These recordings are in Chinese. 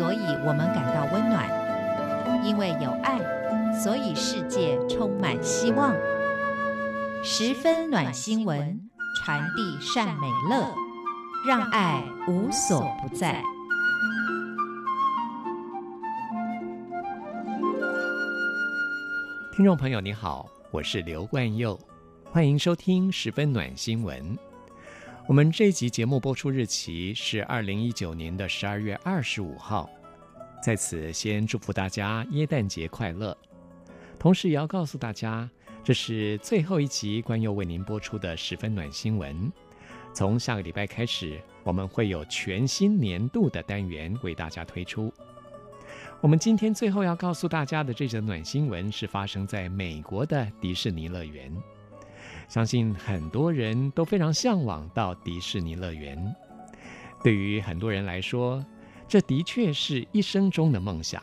所以我们感到温暖；因为有爱，所以世界充满希望。十分暖心文，传递善美乐，让爱无所不在。听众朋友，你好，我是刘冠佑，欢迎收听《十分暖心文》。我们这一集节目播出日期是二零一九年的十二月二十五号，在此先祝福大家耶诞节快乐，同时也要告诉大家，这是最后一集冠佑为您播出的十分暖新闻。从下个礼拜开始，我们会有全新年度的单元为大家推出。我们今天最后要告诉大家的这则暖新闻是发生在美国的迪士尼乐园。相信很多人都非常向往到迪士尼乐园。对于很多人来说，这的确是一生中的梦想。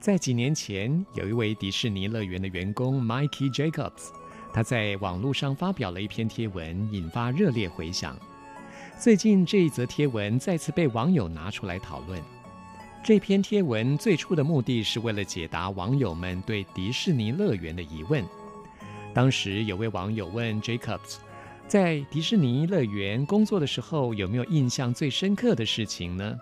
在几年前，有一位迪士尼乐园的员工 Mikey Jacobs，他在网络上发表了一篇贴文，引发热烈回响。最近这一则贴文再次被网友拿出来讨论。这篇贴文最初的目的是为了解答网友们对迪士尼乐园的疑问。当时有位网友问 Jacobs，在迪士尼乐园工作的时候，有没有印象最深刻的事情呢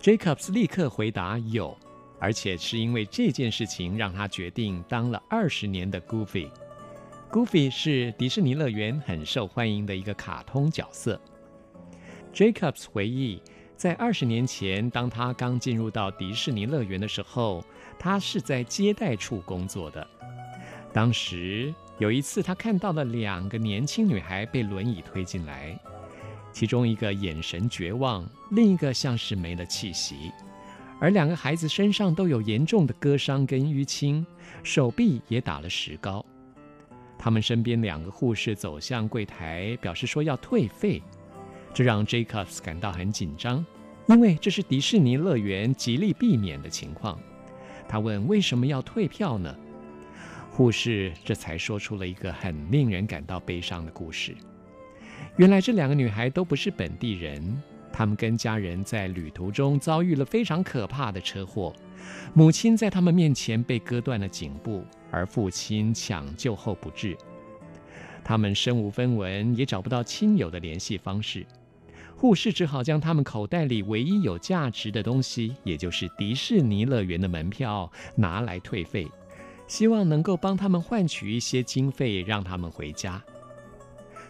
？Jacobs 立刻回答有，而且是因为这件事情让他决定当了二十年的 Goofy。Goofy 是迪士尼乐园很受欢迎的一个卡通角色。Jacobs 回忆，在二十年前，当他刚进入到迪士尼乐园的时候，他是在接待处工作的。当时有一次，他看到了两个年轻女孩被轮椅推进来，其中一个眼神绝望，另一个像是没了气息，而两个孩子身上都有严重的割伤跟淤青，手臂也打了石膏。他们身边两个护士走向柜台，表示说要退费，这让 Jacobs 感到很紧张，因为这是迪士尼乐园极力避免的情况。他问：“为什么要退票呢？”护士这才说出了一个很令人感到悲伤的故事。原来这两个女孩都不是本地人，她们跟家人在旅途中遭遇了非常可怕的车祸，母亲在他们面前被割断了颈部，而父亲抢救后不治。他们身无分文，也找不到亲友的联系方式。护士只好将他们口袋里唯一有价值的东西，也就是迪士尼乐园的门票，拿来退费。希望能够帮他们换取一些经费，让他们回家。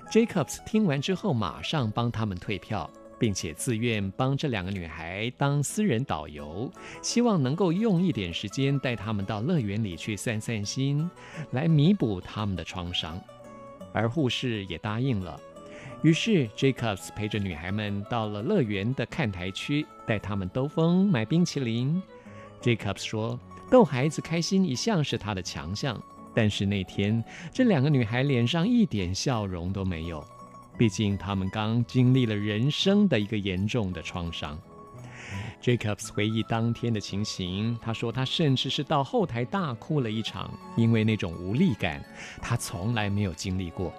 Jacobs 听完之后，马上帮他们退票，并且自愿帮这两个女孩当私人导游，希望能够用一点时间带他们到乐园里去散散心，来弥补他们的创伤。而护士也答应了。于是 Jacobs 陪着女孩们到了乐园的看台区，带他们兜风、买冰淇淋。Jacobs 说。逗孩子开心一向是他的强项，但是那天这两个女孩脸上一点笑容都没有，毕竟她们刚经历了人生的一个严重的创伤。Jacobs 回忆当天的情形，他说他甚至是到后台大哭了一场，因为那种无力感他从来没有经历过。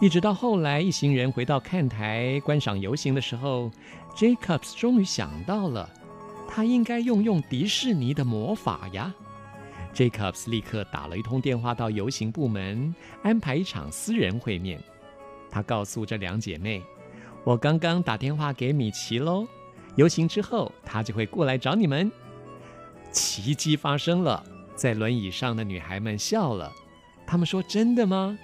一直到后来一行人回到看台观赏游行的时候，Jacobs 终于想到了。他应该用用迪士尼的魔法呀！Jacobs 立刻打了一通电话到游行部门，安排一场私人会面。他告诉这两姐妹：“我刚刚打电话给米奇喽，游行之后他就会过来找你们。”奇迹发生了，在轮椅上的女孩们笑了。她们说：“真的吗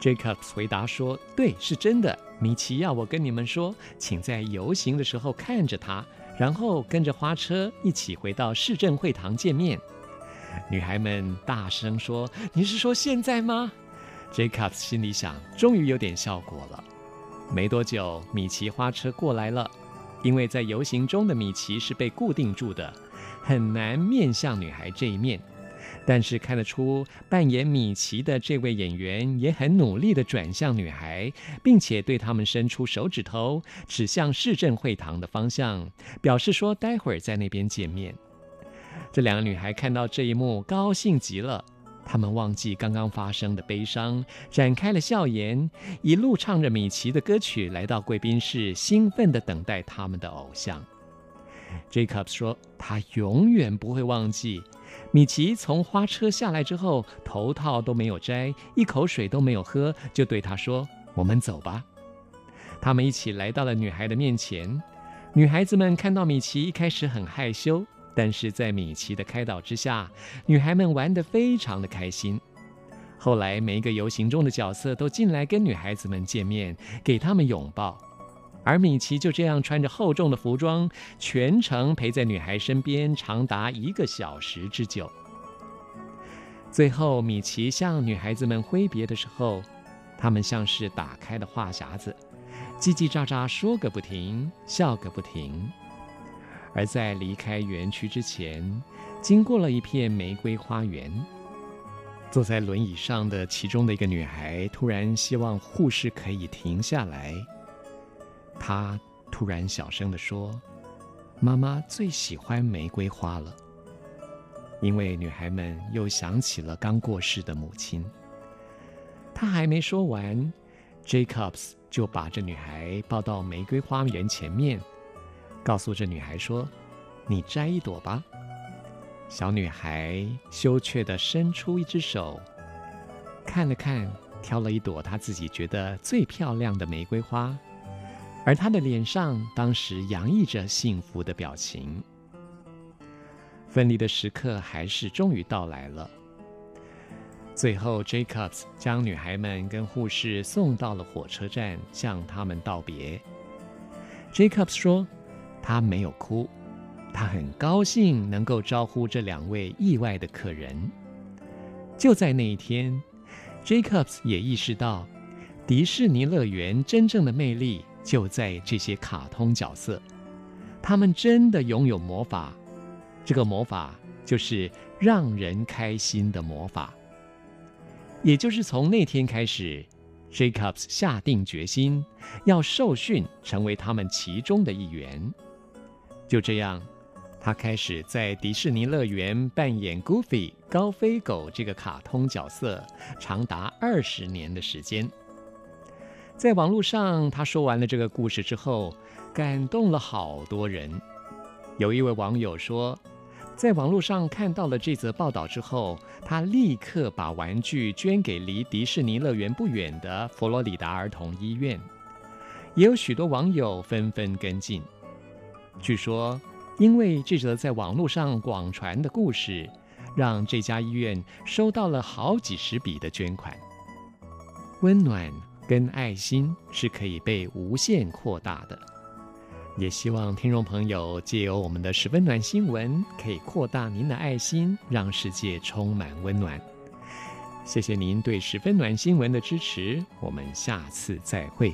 ？”Jacobs 回答说：“对，是真的。米奇要我跟你们说，请在游行的时候看着他。”然后跟着花车一起回到市政会堂见面。女孩们大声说：“你是说现在吗？”Jacob 心里想，终于有点效果了。没多久，米奇花车过来了。因为在游行中的米奇是被固定住的，很难面向女孩这一面。但是看得出，扮演米奇的这位演员也很努力地转向女孩，并且对他们伸出手指头，指向市政会堂的方向，表示说待会儿在那边见面。这两个女孩看到这一幕，高兴极了。她们忘记刚刚发生的悲伤，展开了笑颜，一路唱着米奇的歌曲，来到贵宾室，兴奋地等待他们的偶像。Jacob 说：“他永远不会忘记，米奇从花车下来之后，头套都没有摘，一口水都没有喝，就对他说：‘我们走吧。’他们一起来到了女孩的面前。女孩子们看到米奇，一开始很害羞，但是在米奇的开导之下，女孩们玩得非常的开心。后来，每一个游行中的角色都进来跟女孩子们见面，给他们拥抱。”而米奇就这样穿着厚重的服装，全程陪在女孩身边，长达一个小时之久。最后，米奇向女孩子们挥别的时候，他们像是打开的话匣子，叽叽喳喳说个不停，笑个不停。而在离开园区之前，经过了一片玫瑰花园，坐在轮椅上的其中的一个女孩突然希望护士可以停下来。他突然小声地说：“妈妈最喜欢玫瑰花了。”因为女孩们又想起了刚过世的母亲。他还没说完，Jacobs 就把这女孩抱到玫瑰花园前面，告诉这女孩说：“你摘一朵吧。”小女孩羞怯地伸出一只手，看了看，挑了一朵她自己觉得最漂亮的玫瑰花。而他的脸上当时洋溢着幸福的表情。分离的时刻还是终于到来了。最后，Jacobs 将女孩们跟护士送到了火车站，向他们道别。Jacobs 说：“他没有哭，他很高兴能够招呼这两位意外的客人。”就在那一天，Jacobs 也意识到迪士尼乐园真正的魅力。就在这些卡通角色，他们真的拥有魔法，这个魔法就是让人开心的魔法。也就是从那天开始，Jacobs 下定决心要受训，成为他们其中的一员。就这样，他开始在迪士尼乐园扮演 Goofy 高飞狗这个卡通角色，长达二十年的时间。在网络上，他说完了这个故事之后，感动了好多人。有一位网友说，在网络上看到了这则报道之后，他立刻把玩具捐给离迪士尼乐园不远的佛罗里达儿童医院。也有许多网友纷纷跟进。据说，因为这则在网络上广传的故事，让这家医院收到了好几十笔的捐款。温暖。跟爱心是可以被无限扩大的，也希望听众朋友借由我们的十分暖新闻，可以扩大您的爱心，让世界充满温暖。谢谢您对十分暖新闻的支持，我们下次再会。